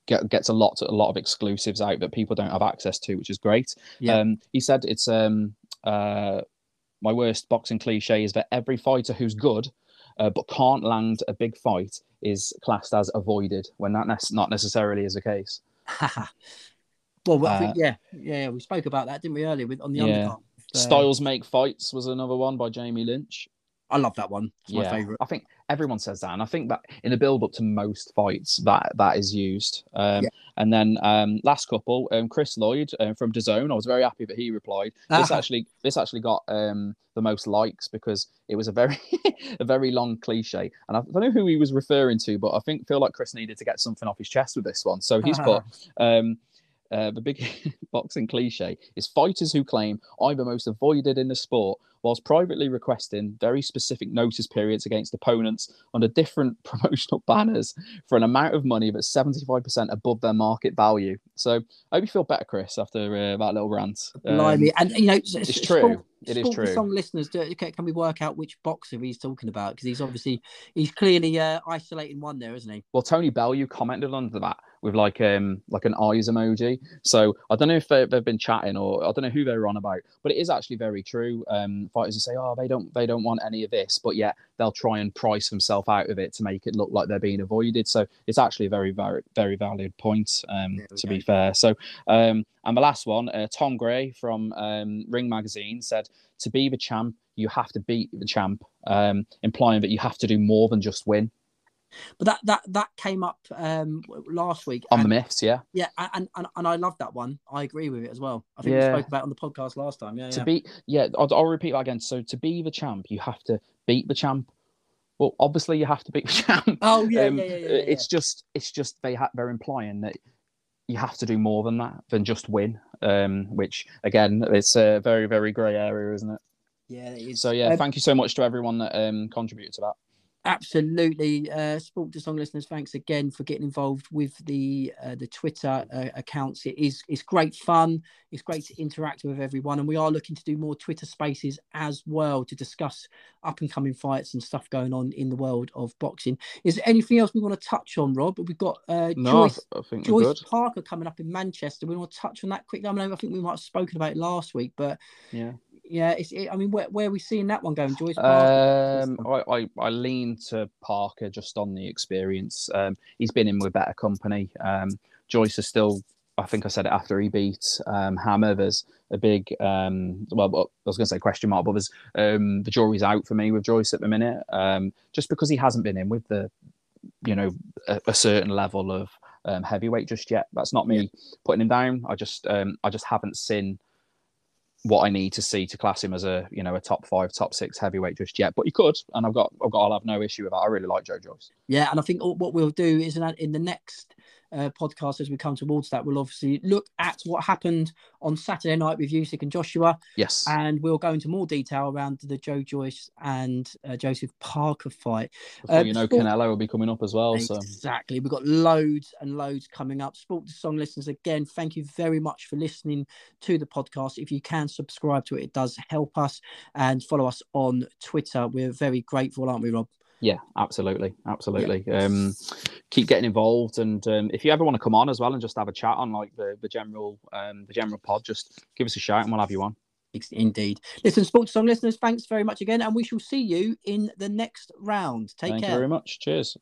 Get, gets a lot a lot of exclusives out that people don't have access to, which is great. Yeah. Um, he said it's um, uh, my worst boxing cliche is that every fighter who's good uh, but can't land a big fight is classed as avoided when that nec- not necessarily is the case. *laughs* well, I Uh, think yeah, yeah, we spoke about that, didn't we, earlier with on the Yeah. undercard? Styles make fights was another one by Jamie Lynch. I love that one. It's my favorite. I think everyone says that, and I think that in a build up to most fights, that that is used. Um, Yeah. And then um, last couple, um, Chris Lloyd um, from DAZN. I was very happy that he replied. This Ah. actually this actually got um, the most likes because it was a very *laughs* a very long cliche, and I don't know who he was referring to, but I think feel like Chris needed to get something off his chest with this one, so he's put. *laughs* Um, uh, the big *laughs* boxing cliche is fighters who claim I'm the most avoided in the sport, whilst privately requesting very specific notice periods against opponents under different *laughs* promotional banners for an amount of money that's 75% above their market value. So I hope you feel better, Chris, after uh, that little rant. Um, Blimey. and you know, it's, it's it's true. Sport, It is true. Song listeners, do, can, can we work out which boxer he's talking about? Because he's obviously he's clearly uh, isolating one there, isn't he? Well, Tony Bell, you commented under that with like um like an eyes emoji. So I don't know if they, they've been chatting or I don't know who they're on about, but it is actually very true. Um, fighters will say, "Oh, they don't they don't want any of this," but yet they'll try and price themselves out of it to make it look like they're being avoided. So it's actually a very very very valid point. Um, to go. be fair. So um, and the last one, uh, Tom Gray from um, Ring Magazine said, "To be the champ, you have to beat the champ," um, implying that you have to do more than just win But that that that came up um, last week. on the and- myths. Yeah. Yeah, and, and and I love that one. I agree with it as well. I think we spoke about it on the podcast last time. Yeah, to yeah. be yeah I'll, I'll repeat that again so to be the champ you have to beat the champ well obviously you have to beat the champ *laughs* oh yeah, Um, yeah, yeah, yeah, yeah, it's just it's just they ha- they're implying that you have to do more than that than just win um which again it's a very very gray area isn't it yeah. It is. so yeah Um, thank you so much to everyone that um contributed to that Absolutely, uh, Sport to Song listeners, thanks again for getting involved with the uh, the Twitter uh, accounts. It is it's great fun. It's great to interact with everyone, and we are looking to do more Twitter Spaces as well to discuss up and coming fights and stuff going on in the world of boxing. Is there anything else we want to touch on, Rob? We've got uh, Joyce I think Joyce Parker coming up in Manchester. We want to touch on that quickly. I mean, I think we might have spoken about it last week, but yeah yeah, it's. It, I mean, where, where are we seeing that one going, Joyce Um, I, I, I lean to Parker just on the experience. Um, he's been in with better company. Um, Joyce is still, I think I said it after he beat um, Hammer. There's a big, um, well, I was going to say question mark, but there's um, the jury's out for me with Joyce at the minute. Um, just because he hasn't been in with the, you know, a, a certain level of um, heavyweight just yet. That's not me putting him down. I just, um, I just haven't seen what I need to see to class him as a you know a top five, top six heavyweight just yet. But he could, and I've got I've got I'll have no issue with that. I really like Joe Joyce. Yeah, and I think what we'll do is in in the next uh, podcast as we come towards that, we'll obviously look at what happened on Saturday night with Usyk and Joshua, Yes. and we'll go into more detail around the Joe Joyce and uh, Joseph Parker fight. Uh, you know, before- Canelo will be coming up as well. So Exactly. We've got loads and loads coming up. Sport to Song listeners, again, thank you very much for listening to the podcast. If you can subscribe to it, it does help us and follow us on Twitter. We're very grateful, aren't we, Rob? Yeah, absolutely, absolutely. Um, keep getting involved, and um, if you ever want to come on as well and just have a chat on like the the general um, the general pod, just give us a shout and we'll have you on. Indeed. Listen, Sports Song listeners, thanks very much again, and we shall see you in the next round. Take Thank care. you very much. Cheers.